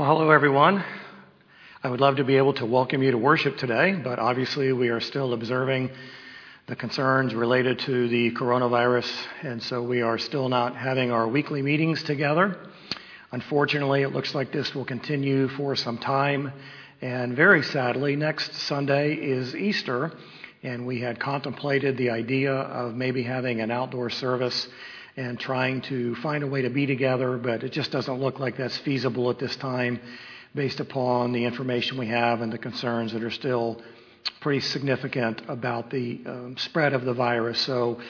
Well, hello, everyone. I would love to be able to welcome you to worship today, but obviously we are still observing the concerns related to the coronavirus, and so we are still not having our weekly meetings together. Unfortunately, it looks like this will continue for some time, and very sadly, next Sunday is Easter, and we had contemplated the idea of maybe having an outdoor service and trying to find a way to be together, but it just doesn't look like that's feasible at this time based upon the information we have and the concerns that are still pretty significant about the um, spread of the virus. So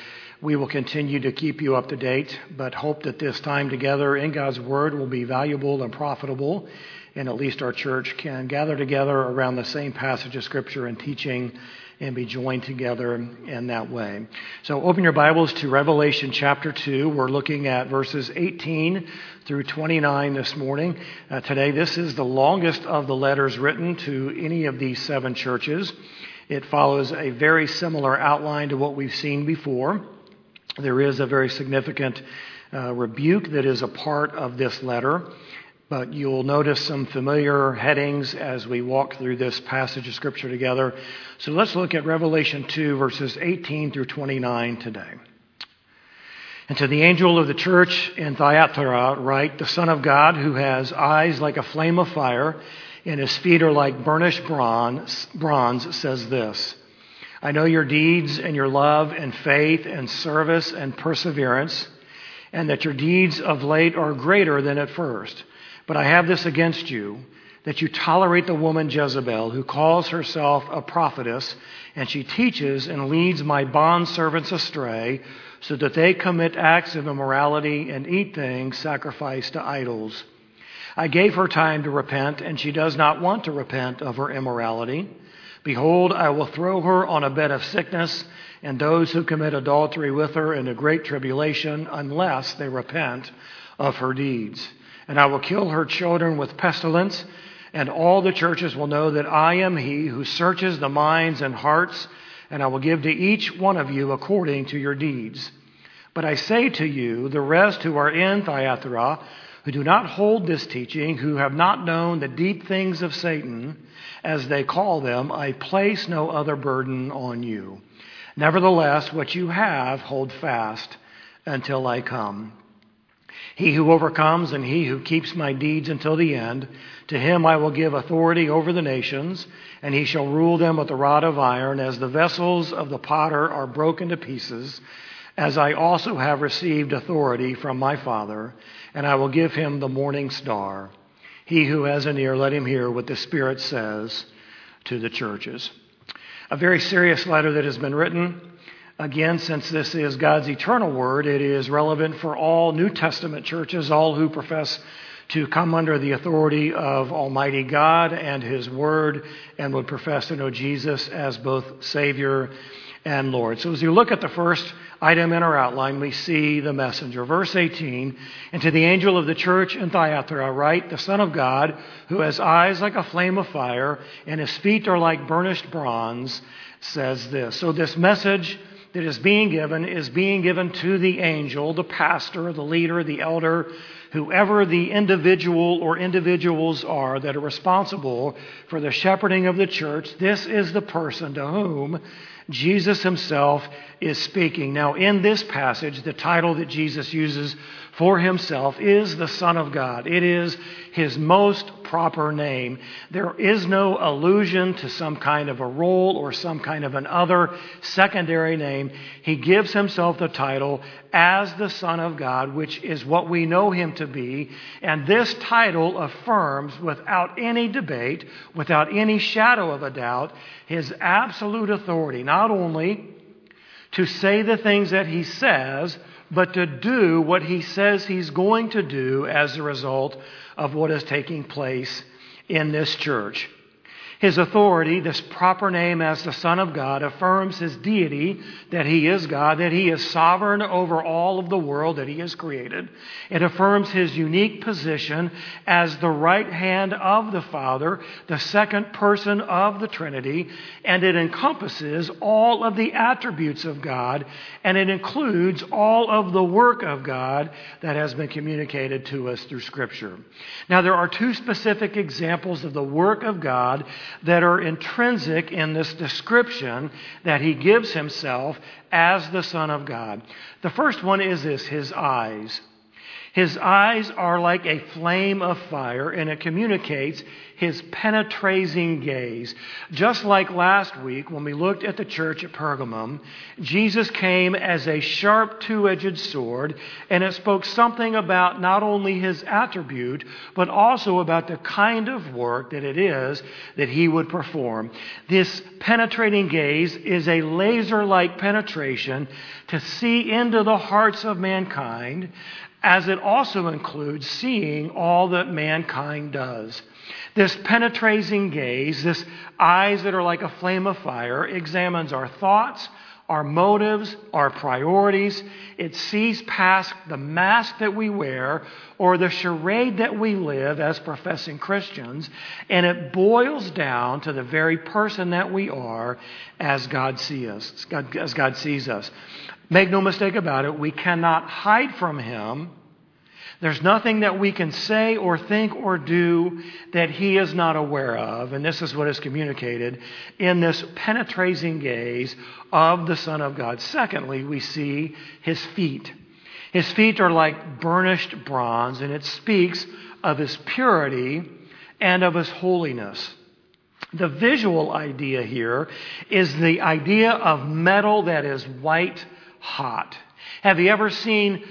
we will continue to keep you up to date, but hope that this time together in God's Word will be valuable and profitable, and at least our church can gather together around the same passage of Scripture and teaching and be joined together in that way. So open your Bibles to Revelation chapter 2. We're looking at verses 18 through 29 this morning. Uh, today, this is the longest of the letters written to any of these seven churches. It follows a very similar outline to what we've seen before. There is a very significant uh, rebuke that is a part of this letter but you'll notice some familiar headings as we walk through this passage of Scripture together. So let's look at Revelation 2, verses 18 through 29 today. And to the angel of the church in Thyatira, write, The Son of God, who has eyes like a flame of fire, and his feet are like burnished bronze, bronze says this I know your deeds and your love and faith and service and perseverance, and that your deeds of late are greater than at first. But I have this against you that you tolerate the woman Jezebel, who calls herself a prophetess, and she teaches and leads my bondservants astray, so that they commit acts of immorality and eat things sacrificed to idols. I gave her time to repent, and she does not want to repent of her immorality. Behold, I will throw her on a bed of sickness, and those who commit adultery with her into great tribulation, unless they repent of her deeds and I will kill her children with pestilence, and all the churches will know that I am he who searches the minds and hearts, and I will give to each one of you according to your deeds. But I say to you, the rest who are in Thyatira, who do not hold this teaching, who have not known the deep things of Satan, as they call them, I place no other burden on you. Nevertheless, what you have, hold fast until I come. He who overcomes and he who keeps my deeds until the end, to him I will give authority over the nations, and he shall rule them with a rod of iron, as the vessels of the potter are broken to pieces, as I also have received authority from my Father, and I will give him the morning star. He who has an ear, let him hear what the Spirit says to the churches. A very serious letter that has been written Again, since this is God's eternal word, it is relevant for all New Testament churches, all who profess to come under the authority of Almighty God and His Word and would profess to know Jesus as both Savior and Lord. So as you look at the first item in our outline, we see the messenger. Verse 18, and to the angel of the church in Thyatira write, the Son of God, who has eyes like a flame of fire and his feet are like burnished bronze, says this. So this message that is being given is being given to the angel, the pastor, the leader, the elder, whoever the individual or individuals are that are responsible for the shepherding of the church. This is the person to whom Jesus himself is speaking. Now, in this passage, the title that Jesus uses for himself is the Son of God. It is his most proper name. There is no allusion to some kind of a role or some kind of an other secondary name. He gives himself the title as the Son of God, which is what we know him to be. And this title affirms without any debate, without any shadow of a doubt, his absolute authority, not only to say the things that he says, but to do what he says he's going to do as a result of what is taking place in this church. His authority, this proper name as the Son of God, affirms his deity, that he is God, that he is sovereign over all of the world that he has created. It affirms his unique position as the right hand of the Father, the second person of the Trinity, and it encompasses all of the attributes of God, and it includes all of the work of God that has been communicated to us through Scripture. Now, there are two specific examples of the work of God that are intrinsic in this description that he gives himself as the Son of God. The first one is this his eyes. His eyes are like a flame of fire, and it communicates his penetrating gaze. Just like last week when we looked at the church at Pergamum, Jesus came as a sharp two edged sword, and it spoke something about not only his attribute, but also about the kind of work that it is that he would perform. This penetrating gaze is a laser like penetration to see into the hearts of mankind as it also includes seeing all that mankind does. This penetrating gaze, this eyes that are like a flame of fire, examines our thoughts, our motives, our priorities. It sees past the mask that we wear or the charade that we live as professing Christians, and it boils down to the very person that we are as God sees us. As God sees us. Make no mistake about it, we cannot hide from Him. There's nothing that we can say or think or do that He is not aware of. And this is what is communicated in this penetrating gaze of the Son of God. Secondly, we see His feet. His feet are like burnished bronze, and it speaks of His purity and of His holiness. The visual idea here is the idea of metal that is white hot. Have you ever seen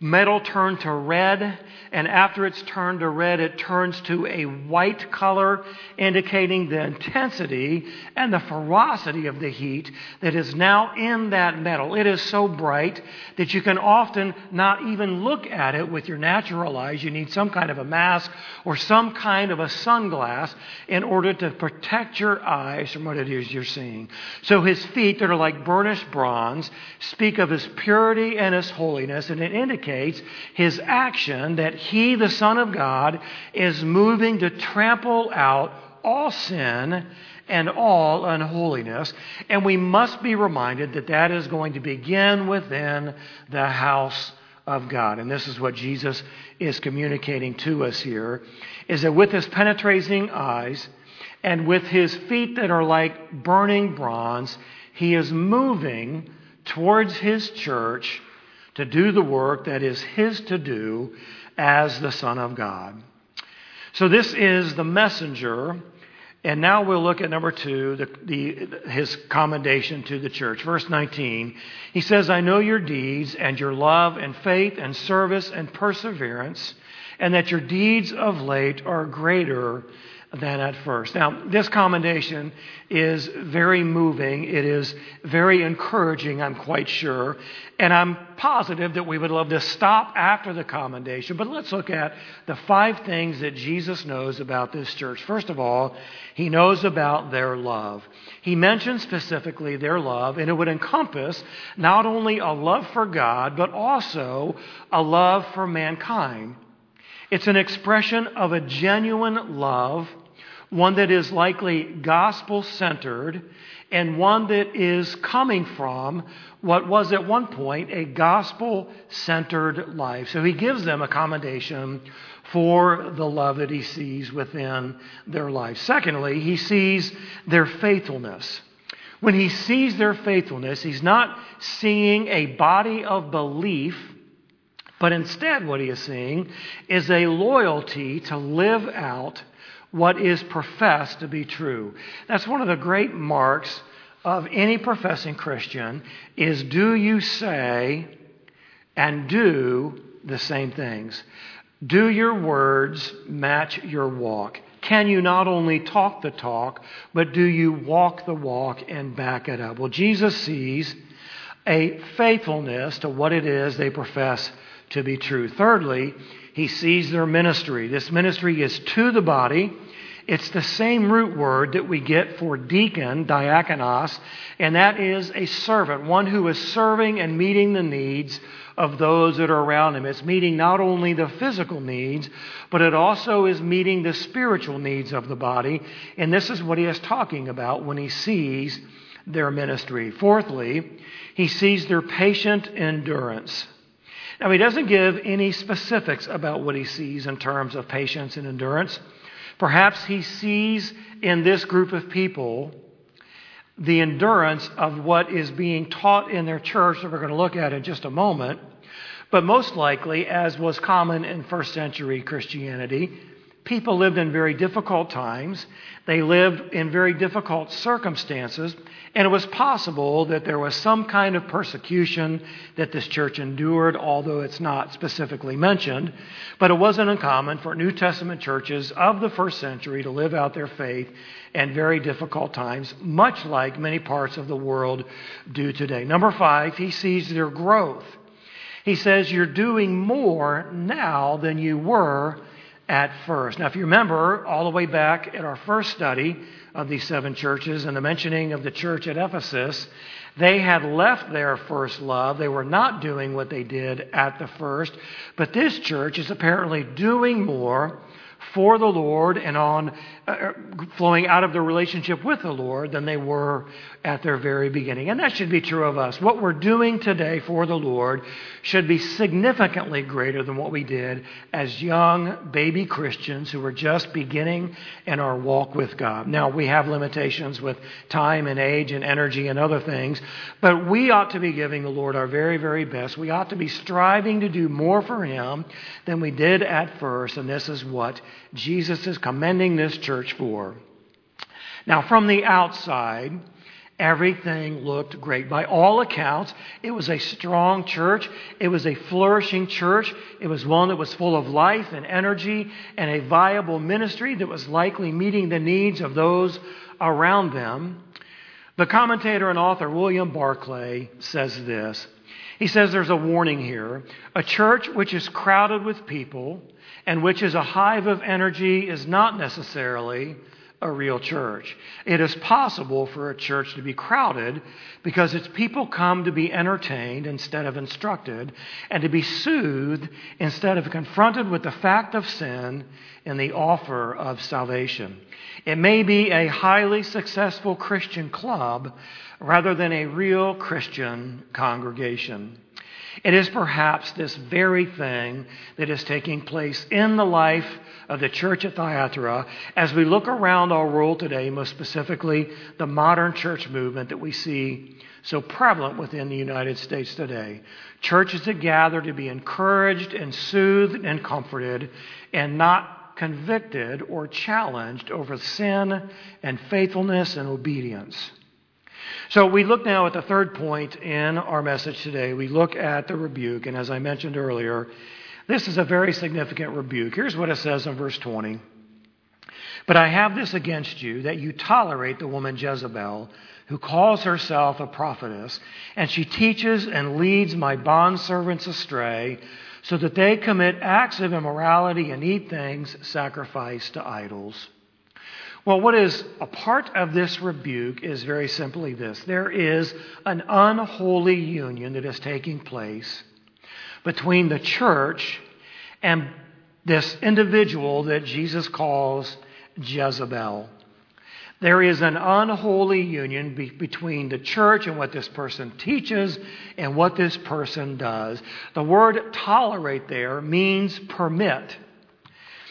metal turn to red and after it's turned to red, it turns to a white color, indicating the intensity and the ferocity of the heat that is now in that metal. It is so bright that you can often not even look at it with your natural eyes. You need some kind of a mask or some kind of a sunglass in order to protect your eyes from what it is you're seeing. So his feet that are like burnished bronze speak of his purity and his holiness, and it indicates his action that he, the Son of God, is moving to trample out all sin and all unholiness. And we must be reminded that that is going to begin within the house of God. And this is what Jesus is communicating to us here is that with his penetrating eyes and with his feet that are like burning bronze, he is moving towards his church to do the work that is his to do as the Son of God. So this is the messenger. And now we'll look at number two, the, the, his commendation to the church. Verse 19, he says, I know your deeds and your love and faith and service and perseverance, and that your deeds of late are greater than at first. Now, this commendation is very moving. It is very encouraging, I'm quite sure. And I'm positive that we would love to stop after the commendation. But let's look at the five things that Jesus knows about this church. First of all, he knows about their love. He mentions specifically their love, and it would encompass not only a love for God, but also a love for mankind. It's an expression of a genuine love, one that is likely gospel centered, and one that is coming from what was at one point a gospel centered life. So he gives them accommodation for the love that he sees within their life. Secondly, he sees their faithfulness. When he sees their faithfulness, he's not seeing a body of belief but instead, what he is seeing is a loyalty to live out what is professed to be true. That's one of the great marks of any professing Christian is do you say and do the same things? Do your words match your walk? Can you not only talk the talk, but do you walk the walk and back it up? Well, Jesus sees a faithfulness to what it is they profess to be true. Thirdly, he sees their ministry. This ministry is to the body, It's the same root word that we get for deacon, diakonos, and that is a servant, one who is serving and meeting the needs of those that are around him. It's meeting not only the physical needs, but it also is meeting the spiritual needs of the body. And this is what he is talking about when he sees their ministry. Fourthly, he sees their patient endurance. Now, he doesn't give any specifics about what he sees in terms of patience and endurance. Perhaps he sees in this group of people the endurance of what is being taught in their church that we're going to look at in just a moment. But most likely, as was common in first century Christianity, people lived in very difficult times. They lived in very difficult circumstances. And it was possible that there was some kind of persecution that this church endured, although it's not specifically mentioned. But it wasn't uncommon for New Testament churches of the first century to live out their faith in very difficult times, much like many parts of the world do today. Number five, he sees their growth. He says, You're doing more now than you were at first. Now, if you remember, all the way back at our first study of these seven churches and the mentioning of the church at Ephesus, they had left their first love. They were not doing what they did at the first. But this church is apparently doing more for the Lord and on uh, uh, flowing out of the relationship with the Lord than they were at their very beginning. And that should be true of us. What we're doing today for the Lord should be significantly greater than what we did as young baby Christians who were just beginning in our walk with God. Now, we have limitations with time and age and energy and other things, but we ought to be giving the Lord our very, very best. We ought to be striving to do more for Him than we did at first, and this is what Jesus is commending this church for. Now, from the outside, everything looked great. By all accounts, it was a strong church. It was a flourishing church. It was one that was full of life and energy and a viable ministry that was likely meeting the needs of those around them. The commentator and author William Barclay says this. He says there's a warning here. A church which is crowded with people and which is a hive of energy is not necessarily a real church. It is possible for a church to be crowded because its people come to be entertained instead of instructed and to be soothed instead of confronted with the fact of sin and the offer of salvation. It may be a highly successful Christian club rather than a real Christian congregation. It is perhaps this very thing that is taking place in the life of the church at Thyatira as we look around our world today, most specifically the modern church movement that we see so prevalent within the United States today. Churches that gather to be encouraged and soothed and comforted and not convicted or challenged over sin and faithfulness and obedience. So we look now at the third point in our message today. We look at the rebuke, and as I mentioned earlier, this is a very significant rebuke. Here's what it says in verse 20. But I have this against you, that you tolerate the woman Jezebel, who calls herself a prophetess, and she teaches and leads my bondservants astray, so that they commit acts of immorality and eat things sacrificed to idols. Well, what is a part of this rebuke is very simply this there is an unholy union that is taking place between the church and this individual that Jesus calls Jezebel. There is an unholy union be- between the church and what this person teaches and what this person does. The word tolerate there means permit.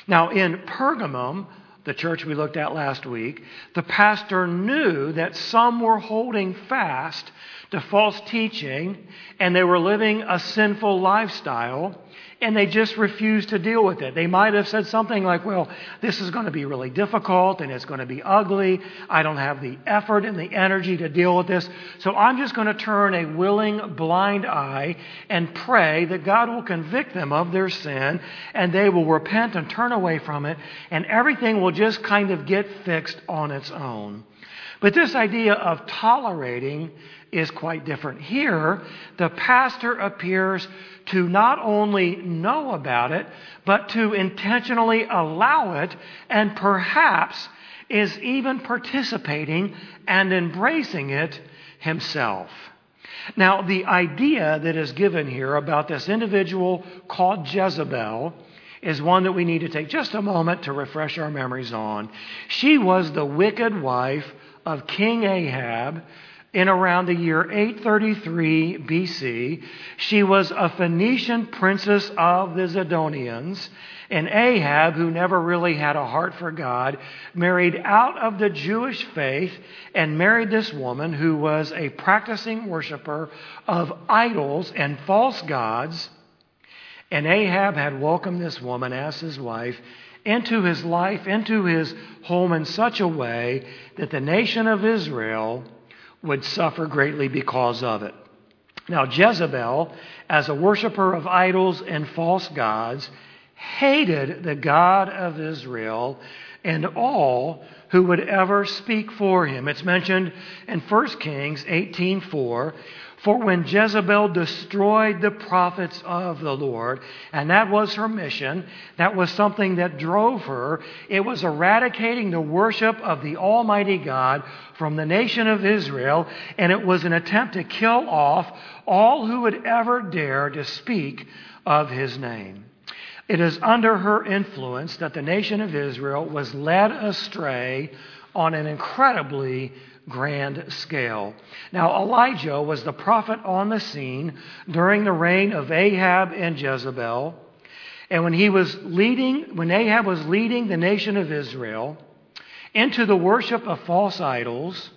Now, in Pergamum, the church we looked at last week, the pastor knew that some were holding fast to false teaching and they were living a sinful lifestyle and they just refused to deal with it. They might have said something like, well, this is going to be really difficult and it's going to be ugly. I don't have the effort and the energy to deal with this. So I'm just going to turn a willing blind eye and pray that God will convict them of their sin and they will repent and turn away from it and everything will just kind of get fixed on its own. But this idea of tolerating is quite different. Here, the pastor appears to not only know about it, but to intentionally allow it, and perhaps is even participating and embracing it himself. Now, the idea that is given here about this individual called Jezebel is one that we need to take just a moment to refresh our memories on. She was the wicked wife of King Ahab in around the year 833 BC. She was a Phoenician princess of the Zidonians. And Ahab, who never really had a heart for God, married out of the Jewish faith and married this woman who was a practicing worshiper of idols and false gods. And Ahab had welcomed this woman as his wife into his life, into his home in such a way that the nation of Israel would suffer greatly because of it. Now, Jezebel, as a worshiper of idols and false gods, hated the God of Israel and all who would ever speak for him. It's mentioned in 1 Kings 18:4, for when Jezebel destroyed the prophets of the Lord, and that was her mission, that was something that drove her, it was eradicating the worship of the Almighty God from the nation of Israel, and it was an attempt to kill off all who would ever dare to speak of his name. It is under her influence that the nation of Israel was led astray on an incredibly grand scale. Now, Elijah was the prophet on the scene during the reign of Ahab and Jezebel. And when he was leading, when Ahab was leading the nation of Israel into the worship of false idols,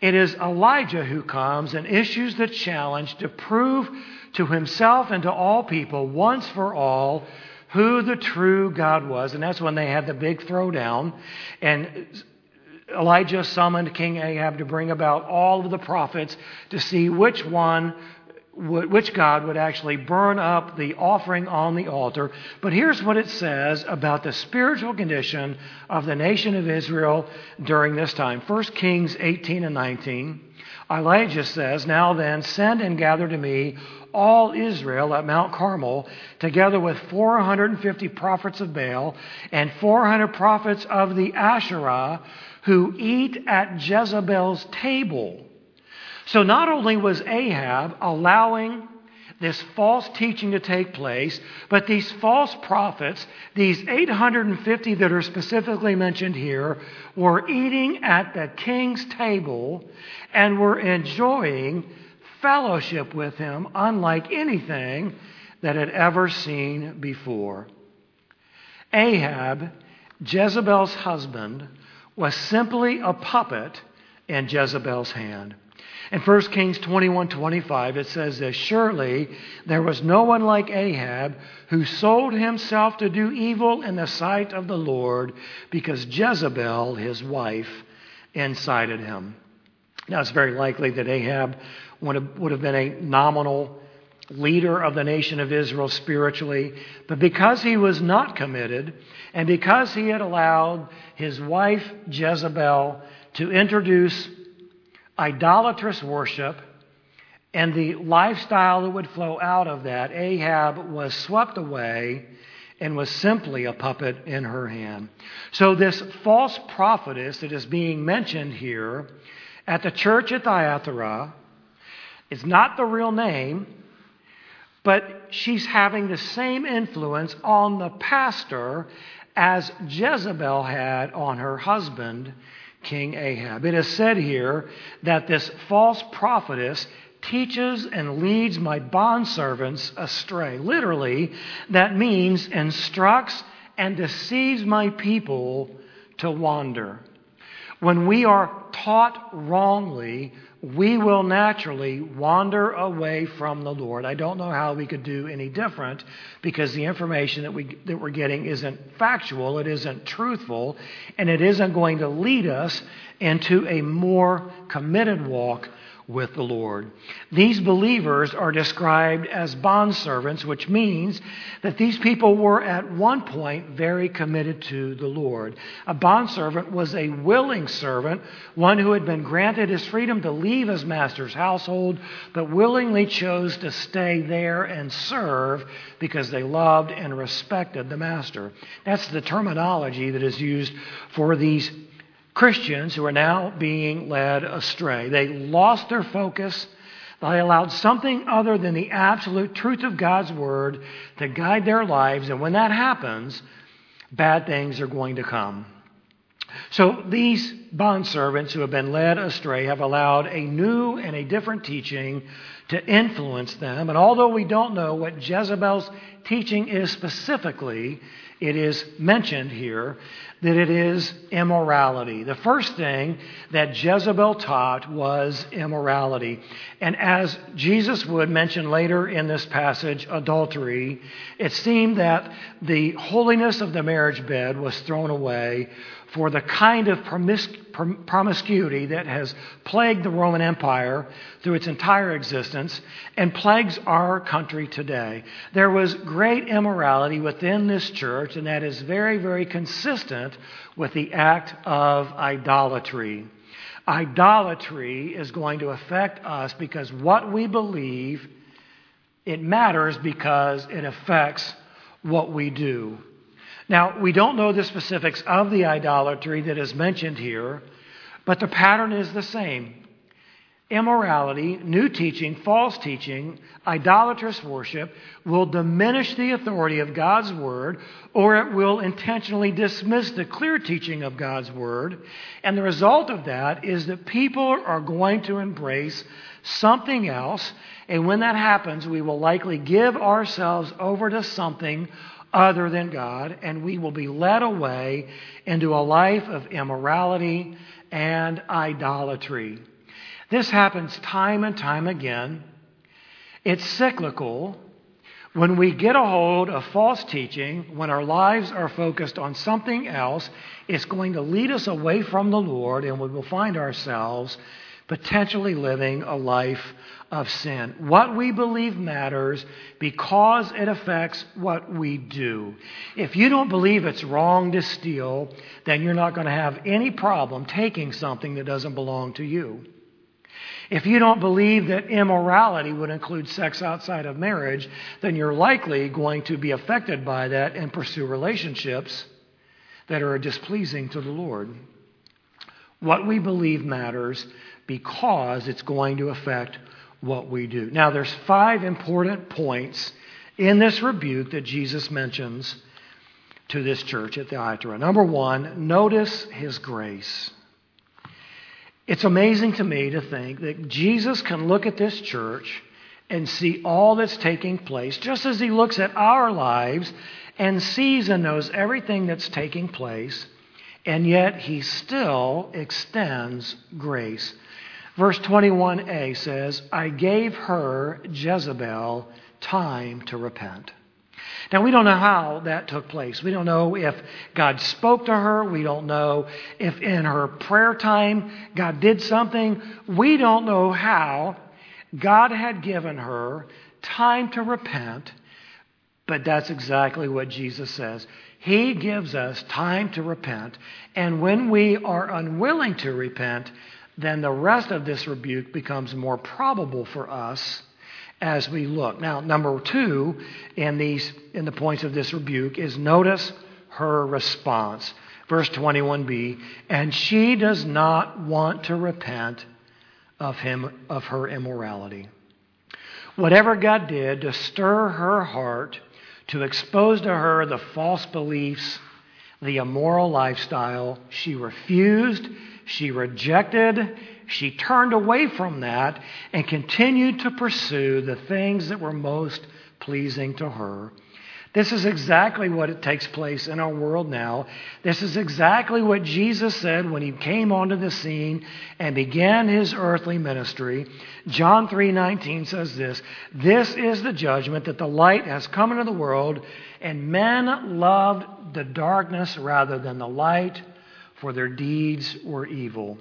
it is Elijah who comes and issues the challenge to prove to himself and to all people once for all who the true God was. And that's when they had the big throwdown. And Elijah summoned King Ahab to bring about all of the prophets to see which one which God would actually burn up the offering on the altar. But here's what it says about the spiritual condition of the nation of Israel during this time. 1 Kings 18 and 19. Elijah says, Now then, send and gather to me all Israel at Mount Carmel, together with 450 prophets of Baal and 400 prophets of the Asherah, who eat at Jezebel's table. So not only was Ahab allowing this false teaching to take place, but these false prophets, these 850 that are specifically mentioned here, were eating at the king's table and were enjoying fellowship with him unlike anything that had ever seen before. Ahab, Jezebel's husband, was simply a puppet in Jezebel's hand. In 1 Kings 21 25, it says this Surely there was no one like Ahab who sold himself to do evil in the sight of the Lord because Jezebel, his wife, incited him. Now, it's very likely that Ahab would have been a nominal leader of the nation of Israel spiritually, but because he was not committed, and because he had allowed his wife Jezebel to introduce idolatrous worship and the lifestyle that would flow out of that, Ahab was swept away and was simply a puppet in her hand. So, this false prophetess that is being mentioned here at the church at Thyatira is not the real name, but she's having the same influence on the pastor as Jezebel had on her husband King Ahab. It is said here that this false prophetess teaches and leads my bondservants astray. Literally, that means instructs and deceives my people to wander. When we are taught wrongly, we will naturally wander away from the Lord. I don't know how we could do any different because the information that, we, that we're getting isn't factual, it isn't truthful, and it isn't going to lead us into a more committed walk with the Lord. These believers are described as bondservants, which means that these people were at one point very committed to the Lord. A bondservant was a willing servant, one who had been granted his freedom to leave his master's household, but willingly chose to stay there and serve because they loved and respected the master. That's the terminology that is used for these Christians who are now being led astray. They lost their focus. They allowed something other than the absolute truth of God's Word to guide their lives. And when that happens, bad things are going to come. So these bondservants who have been led astray have allowed a new and a different teaching to influence them. And although we don't know what Jezebel's teaching is specifically, it is mentioned here that it is immorality. The first thing that Jezebel taught was immorality. And as Jesus would mention later in this passage, adultery, it seemed that the holiness of the marriage bed was thrown away for the kind of promiscuity that has plagued the Roman Empire through its entire existence and plagues our country today. There was great immorality within this church, and that is very, very consistent with the act of idolatry. Idolatry is going to affect us because what we believe, it matters because it affects what we do. Now, we don't know the specifics of the idolatry that is mentioned here, but the pattern is the same. Immorality, new teaching, false teaching, idolatrous worship will diminish the authority of God's Word, or it will intentionally dismiss the clear teaching of God's Word. And the result of that is that people are going to embrace something else. And when that happens, we will likely give ourselves over to something other than God, and we will be led away into a life of immorality and idolatry. This happens time and time again. It's cyclical. When we get a hold of false teaching, when our lives are focused on something else, it's going to lead us away from the Lord, and we will find ourselves potentially living a life of sin. What we believe matters because it affects what we do. If you don't believe it's wrong to steal, then you're not going to have any problem taking something that doesn't belong to you. If you don't believe that immorality would include sex outside of marriage, then you're likely going to be affected by that and pursue relationships that are displeasing to the Lord. What we believe matters because it's going to affect what we do. Now, there's five important points in this rebuke that Jesus mentions to this church at the Thyatira. Number one, notice his grace. It's amazing to me to think that Jesus can look at this church and see all that's taking place, just as he looks at our lives and sees and knows everything that's taking place, and yet he still extends grace. Verse 21a says, I gave her, Jezebel, time to repent. Now, we don't know how that took place. We don't know if God spoke to her. We don't know if in her prayer time God did something. We don't know how God had given her time to repent, but that's exactly what Jesus says. He gives us time to repent, and when we are unwilling to repent, then the rest of this rebuke becomes more probable for us as we look. Now, number two in these in the points of this rebuke is notice her response. Verse 21b, and she does not want to repent of him of her immorality. Whatever God did to stir her heart, to expose to her the false beliefs, the immoral lifestyle, she refused she rejected, she turned away from that and continued to pursue the things that were most pleasing to her. This is exactly what it takes place in our world now. This is exactly what Jesus said when he came onto the scene and began his earthly ministry. John 3:19 says this, "This is the judgment that the light has come into the world, and men loved the darkness rather than the light, for their deeds were evil.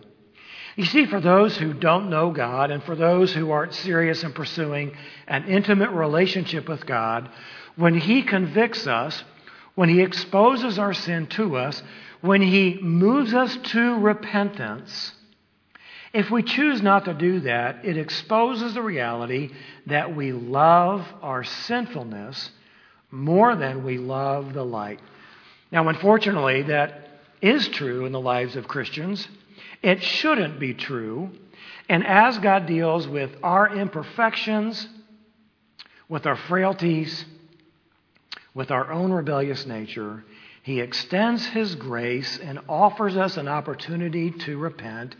You see, for those who don't know God and for those who aren't serious in pursuing an intimate relationship with God, when He convicts us, when He exposes our sin to us, when He moves us to repentance, if we choose not to do that, it exposes the reality that we love our sinfulness more than we love the light. Now, unfortunately, that is true in the lives of Christians. It shouldn't be true. And as God deals with our imperfections, with our frailties, with our own rebellious nature, He extends His grace and offers us an opportunity to repent.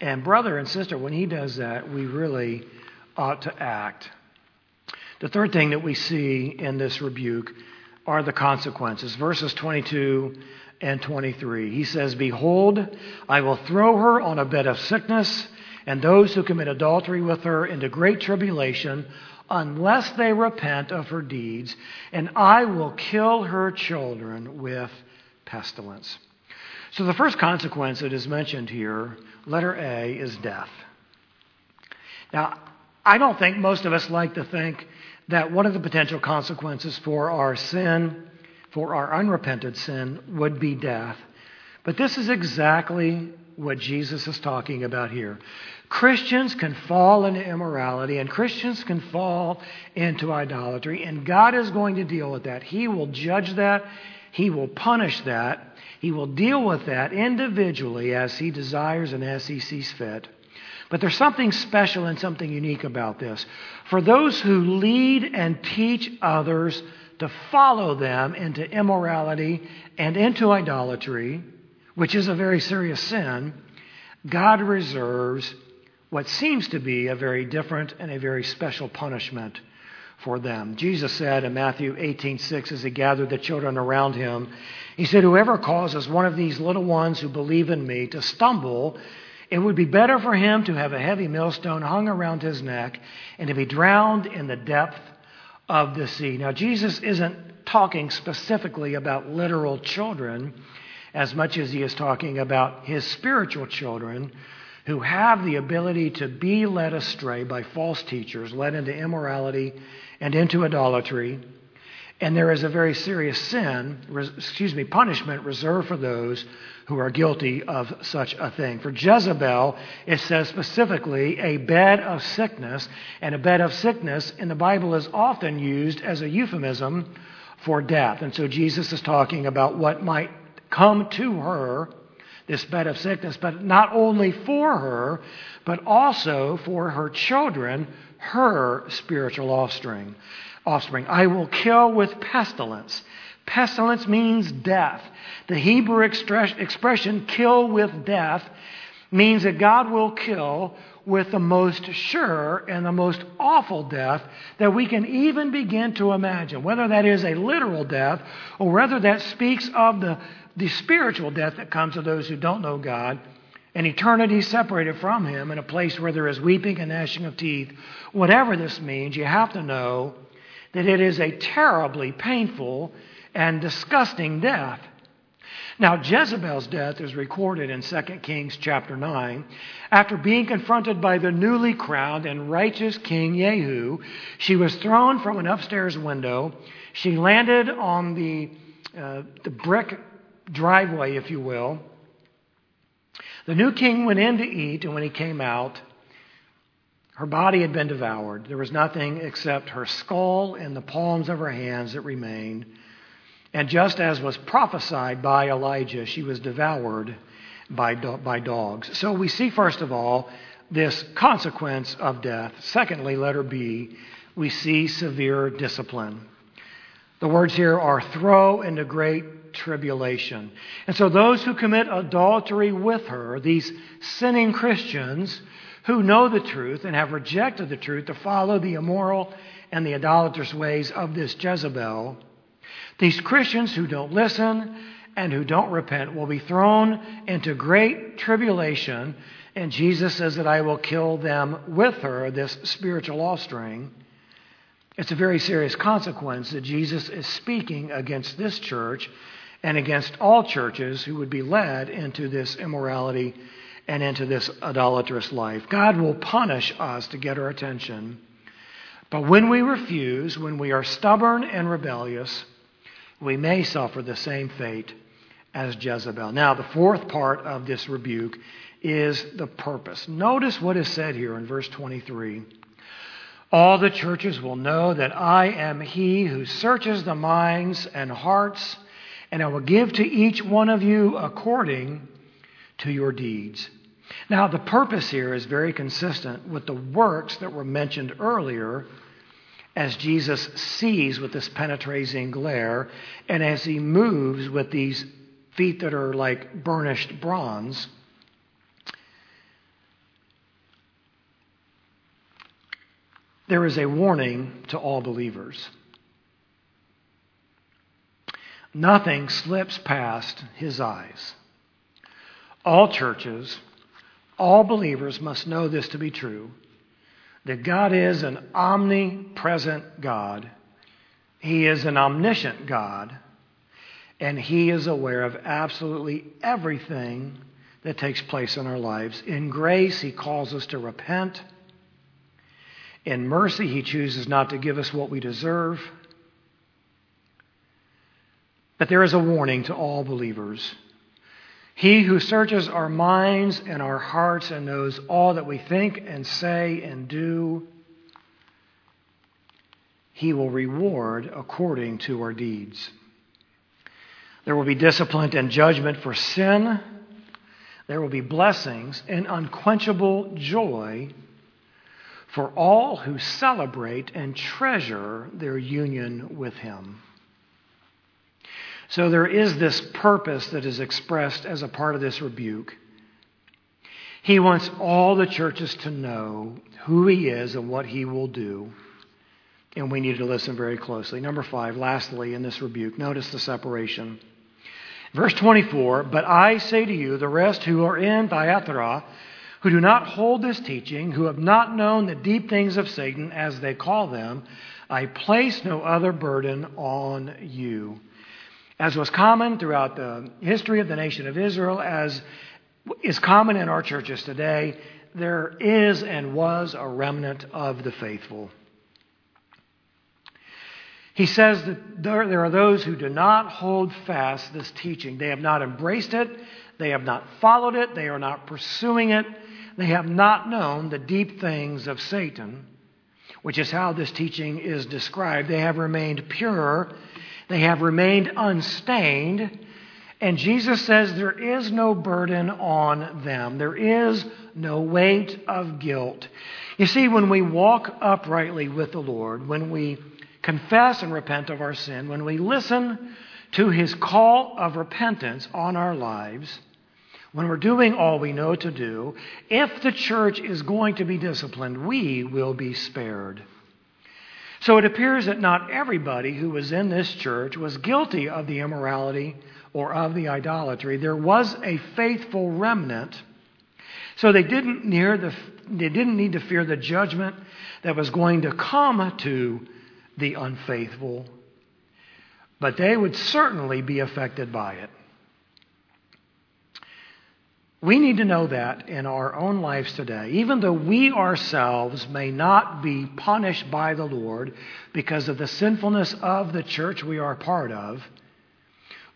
And, brother and sister, when He does that, we really ought to act. The third thing that we see in this rebuke are the consequences. Verses 22 and 23. He says, Behold, I will throw her on a bed of sickness, and those who commit adultery with her into great tribulation, unless they repent of her deeds, and I will kill her children with pestilence. So the first consequence that is mentioned here, letter A, is death. Now, I don't think most of us like to think that one of the potential consequences for our sin for our unrepented sin would be death. But this is exactly what Jesus is talking about here. Christians can fall into immorality and Christians can fall into idolatry, and God is going to deal with that. He will judge that, He will punish that, He will deal with that individually as He desires and as He sees fit. But there's something special and something unique about this. For those who lead and teach others to follow them into immorality and into idolatry, which is a very serious sin, God reserves what seems to be a very different and a very special punishment for them. Jesus said in Matthew 18:6 as he gathered the children around him, he said, "Whoever causes one of these little ones who believe in me to stumble, it would be better for him to have a heavy millstone hung around his neck and to be drowned in the depth of the sea. Now, Jesus isn't talking specifically about literal children as much as he is talking about his spiritual children who have the ability to be led astray by false teachers, led into immorality and into idolatry. And there is a very serious sin, excuse me, punishment reserved for those who are guilty of such a thing. For Jezebel, it says specifically a bed of sickness, and a bed of sickness in the Bible is often used as a euphemism for death. And so Jesus is talking about what might come to her, this bed of sickness, but not only for her, but also for her children, her spiritual offspring. Offspring. I will kill with pestilence. Pestilence means death. The Hebrew expression, kill with death, means that God will kill with the most sure and the most awful death that we can even begin to imagine. Whether that is a literal death or whether that speaks of the, the spiritual death that comes to those who don't know God, an eternity separated from Him in a place where there is weeping and gnashing of teeth. Whatever this means, you have to know that it is a terribly painful and disgusting death. Now, Jezebel's death is recorded in 2 Kings chapter 9. After being confronted by the newly crowned and righteous King Jehu, she was thrown from an upstairs window. She landed on the, uh, the brick driveway, if you will. The new king went in to eat, and when he came out, her body had been devoured. There was nothing except her skull and the palms of her hands that remained. And just as was prophesied by Elijah, she was devoured by, do- by dogs. So we see, first of all, this consequence of death. Secondly, letter B, we see severe discipline. The words here are throw into great tribulation. And so those who commit adultery with her, these sinning Christians who know the truth and have rejected the truth to follow the immoral and the idolatrous ways of this Jezebel, these Christians who don't listen and who don't repent will be thrown into great tribulation, and Jesus says that I will kill them with her, this spiritual offspring. It's a very serious consequence that Jesus is speaking against this church and against all churches who would be led into this immorality and into this idolatrous life. God will punish us to get our attention. But when we refuse, when we are stubborn and rebellious, we may suffer the same fate as Jezebel. Now, the fourth part of this rebuke is the purpose. Notice what is said here in verse 23. All the churches will know that I am he who searches the minds and hearts, and I will give to each one of you according to your deeds. Now, the purpose here is very consistent with the works that were mentioned earlier as Jesus sees with this penetrating glare and as he moves with these feet that are like burnished bronze. There is a warning to all believers. Nothing slips past his eyes. All churches, all believers must know this to be true that God is an omnipresent God, He is an omniscient God, and He is aware of absolutely everything that takes place in our lives. In grace, He calls us to repent. In mercy, He chooses not to give us what we deserve. But there is a warning to all believers. He who searches our minds and our hearts and knows all that we think and say and do, he will reward according to our deeds. There will be discipline and judgment for sin. There will be blessings and unquenchable joy for all who celebrate and treasure their union with Him. So there is this purpose that is expressed as a part of this rebuke. He wants all the churches to know who He is and what He will do. And we need to listen very closely. Number five, lastly, in this rebuke, notice the separation. Verse 24, but I say to you, the rest who are in Thyatira, who do not hold this teaching, who have not known the deep things of Satan, as they call them, I place no other burden on you. As was common throughout the history of the nation of Israel, as is common in our churches today, there is and was a remnant of the faithful. He says that there, there, are those who do not hold fast this teaching. They have not embraced it, they have not followed it, they are not pursuing it, they have not known the deep things of Satan, which is how this teaching is described. They have remained pure they have remained unstained. And Jesus says there is no burden on them. There is no weight of guilt. You see, when we walk uprightly with the Lord, when we confess and repent of our sin, when we listen to his call of repentance on our lives, when we're doing all we know to do, if the church is going to be disciplined, we will be spared. So it appears that not everybody who was in this church was guilty of the immorality or of the idolatry. There was a faithful remnant. So they didn't, the, they didn't need to fear the judgment that was going to come to the unfaithful, but they would certainly be affected by it. We need to know that in our own lives today. Even though we ourselves may not be punished by the Lord because of the sinfulness of the church we are part of,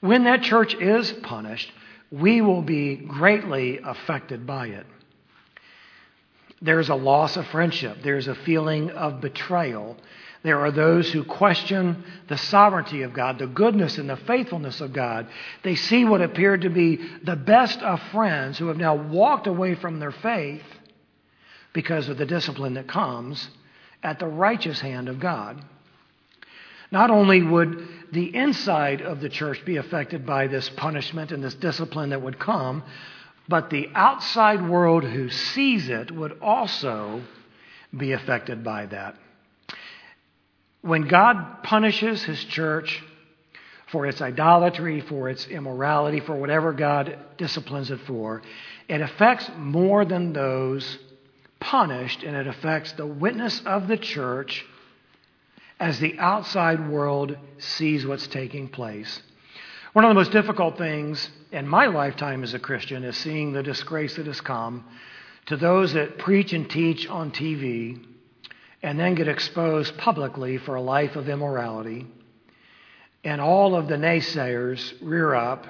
when that church is punished, we will be greatly affected by it. There's a loss of friendship, there's a feeling of betrayal, there are those who question the sovereignty of God, the goodness and the faithfulness of God. They see what appeared to be the best of friends who have now walked away from their faith because of the discipline that comes at the righteous hand of God. Not only would the inside of the church be affected by this punishment and this discipline that would come, but the outside world who sees it would also be affected by that. When God punishes his church for its idolatry, for its immorality, for whatever God disciplines it for, it affects more than those punished, and it affects the witness of the church as the outside world sees what's taking place. One of the most difficult things in my lifetime as a Christian is seeing the disgrace that has come to those that preach and teach on TV and then get exposed publicly for a life of immorality. And all of the naysayers rear up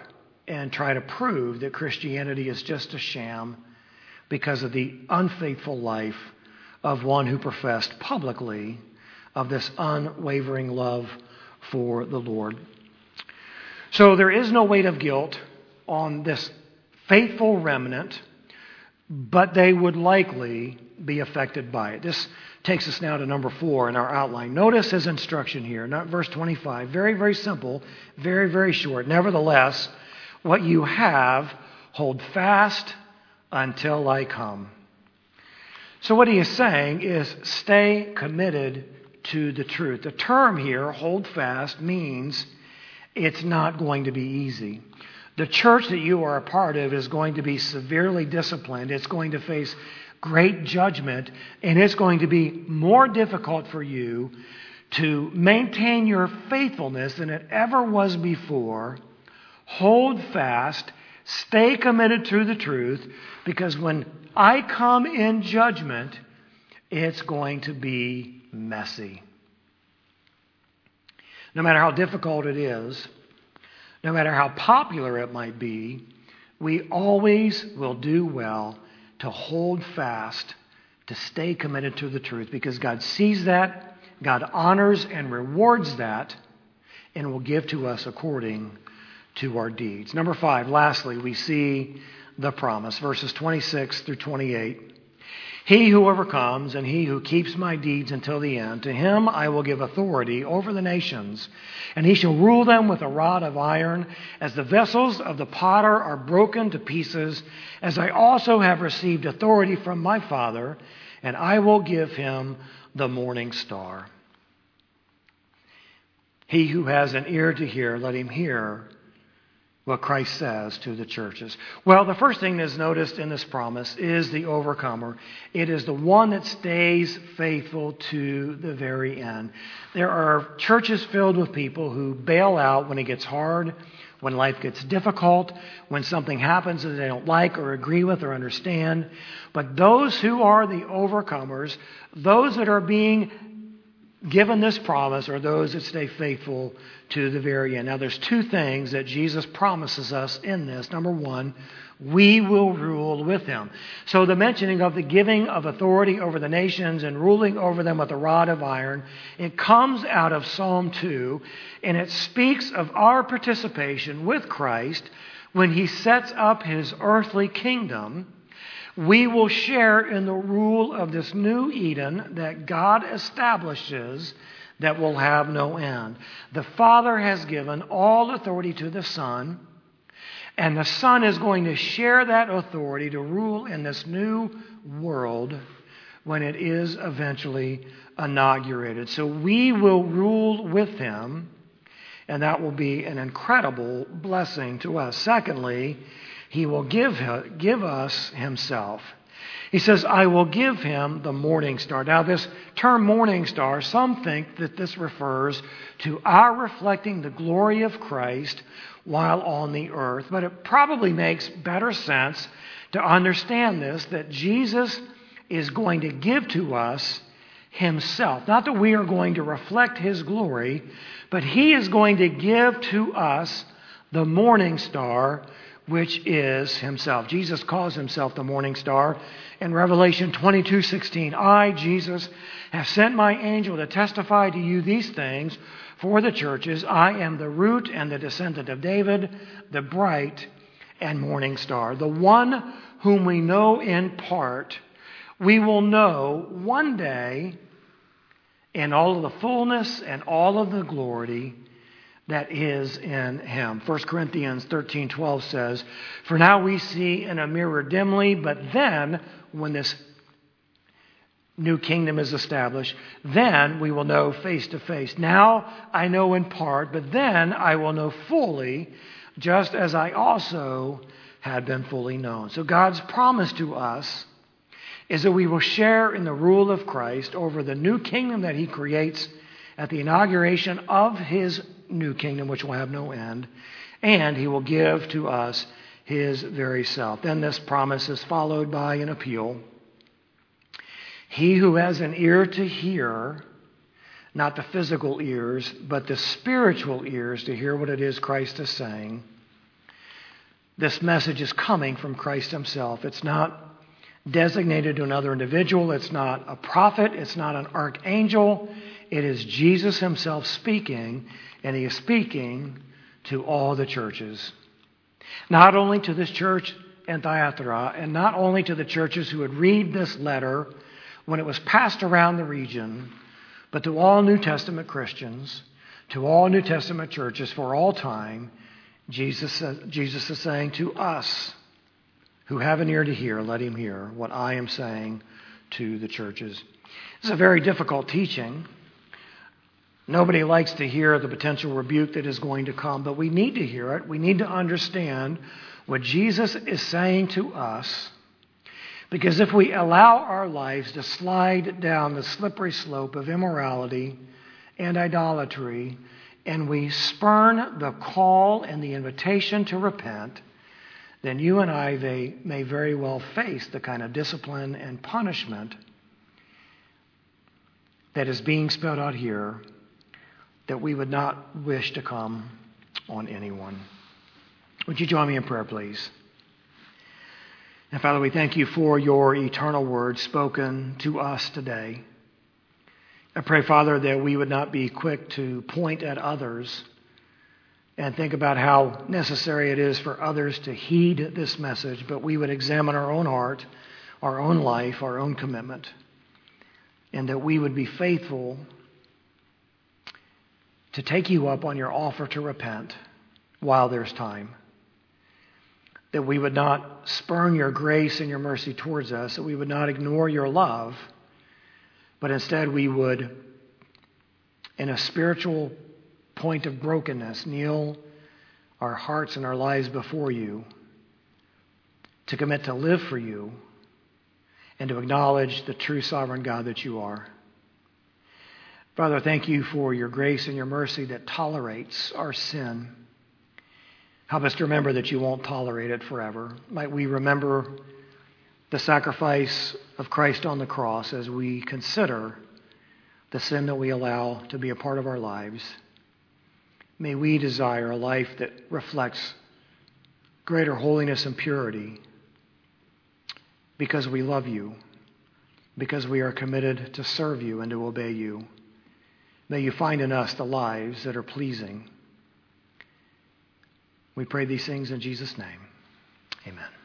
and try to prove that Christianity is just a sham because of the unfaithful life of one who professed publicly of this unwavering love for the Lord. So there is no weight of guilt on this faithful remnant, but they would likely be affected by it. This takes us now to number four in our outline. Notice his instruction here, not verse 25. Very, very simple, very, very short. Nevertheless, what you have, hold fast until I come. So, what he is saying is stay committed to the truth. The term here, hold fast, means it's not going to be easy. The church that you are a part of is going to be severely disciplined. It's going to face great judgment, and it's going to be more difficult for you to maintain your faithfulness than it ever was before. Hold fast, stay committed to the truth, because when I come in judgment, it's going to be messy. No matter how difficult it is, no matter how popular it might be, we always will do well to hold fast, to stay committed to the truth, because God sees that, God honors and rewards that, and will give to us according to our deeds. Number five, lastly, we see the promise, verses 26 through 28. He who overcomes and he who keeps my deeds until the end, to him I will give authority over the nations, and he shall rule them with a rod of iron, as the vessels of the potter are broken to pieces, as I also have received authority from my Father, and I will give him the morning star. He who has an ear to hear, let him hear what Christ says to the churches? Well, the first thing that's noticed in this promise is the overcomer. It is the one that stays faithful to the very end. There are churches filled with people who bail out when it gets hard, when life gets difficult, when something happens that they don't like or agree with or understand. But those who are the overcomers, those that are being given this promise are those that stay faithful to the very end. Now, there's two things that Jesus promises us in this. Number one, we will rule with him. So, the mentioning of the giving of authority over the nations and ruling over them with a rod of iron, it comes out of Psalm 2, and it speaks of our participation with Christ when he sets up his earthly kingdom we will share in the rule of this new Eden that God establishes that will have no end. The Father has given all authority to the Son, and the Son is going to share that authority to rule in this new world when it is eventually inaugurated. So we will rule with Him, and that will be an incredible blessing to us. Secondly, he will give, give us himself. He says, I will give him the morning star. Now, this term morning star, some think that this refers to our reflecting the glory of Christ while on the earth. But it probably makes better sense to understand this that Jesus is going to give to us himself. Not that we are going to reflect his glory, but he is going to give to us the morning star which is himself. Jesus calls himself the morning star in Revelation 22:16. I, Jesus, have sent my angel to testify to you these things for the churches. I am the root and the descendant of David, the bright and morning star, the one whom we know in part. We will know one day in all of the fullness and all of the glory that is in him. 1 Corinthians 13:12 says, "For now we see in a mirror dimly, but then when this new kingdom is established, then we will know face to face. Now I know in part, but then I will know fully, just as I also had been fully known." So God's promise to us is that we will share in the rule of Christ over the new kingdom that he creates at the inauguration of his new kingdom which will have no end, and he will give to us his very self. Then this promise is followed by an appeal. He who has an ear to hear, not the physical ears, but the spiritual ears to hear what it is Christ is saying. This message is coming from Christ himself. It's not designated to another individual. It's not a prophet. It's not an archangel. It is Jesus himself speaking, and he is speaking to all the churches. Not only to this church in Thyatira, and not only to the churches who would read this letter when it was passed around the region, but to all New Testament Christians, to all New Testament churches for all time. Jesus, Jesus is saying to us, who have an ear to hear, let him hear what I am saying to the churches. It's a very difficult teaching. Nobody likes to hear the potential rebuke that is going to come, but we need to hear it. We need to understand what Jesus is saying to us. Because if we allow our lives to slide down the slippery slope of immorality and idolatry, and we spurn the call and the invitation to repent, then you and I may, may very well face the kind of discipline and punishment that is being spelled out here that we would not wish to come on anyone. Would you join me in prayer, please? And Father, we thank you for your eternal word spoken to us today. I pray, Father, that we would not be quick to point at others and think about how necessary it is for others to heed this message, but we would examine our own heart, our own life, our own commitment, and that we would be faithful to take you up on your offer to repent while there's time. That we would not spurn your grace and your mercy towards us, that we would not ignore your love, but instead we would, in a spiritual point of brokenness, kneel our hearts and our lives before you, to commit to live for you, and to acknowledge the true sovereign God that you are. Father, thank you for your grace and your mercy that tolerates our sin. Help us to remember that you won't tolerate it forever. Might we remember the sacrifice of Christ on the cross as we consider the sin that we allow to be a part of our lives. May we desire a life that reflects greater holiness and purity because we love you, because we are committed to serve you and to obey you. May you find in us the lives that are pleasing. We pray these things in Jesus' name. Amen.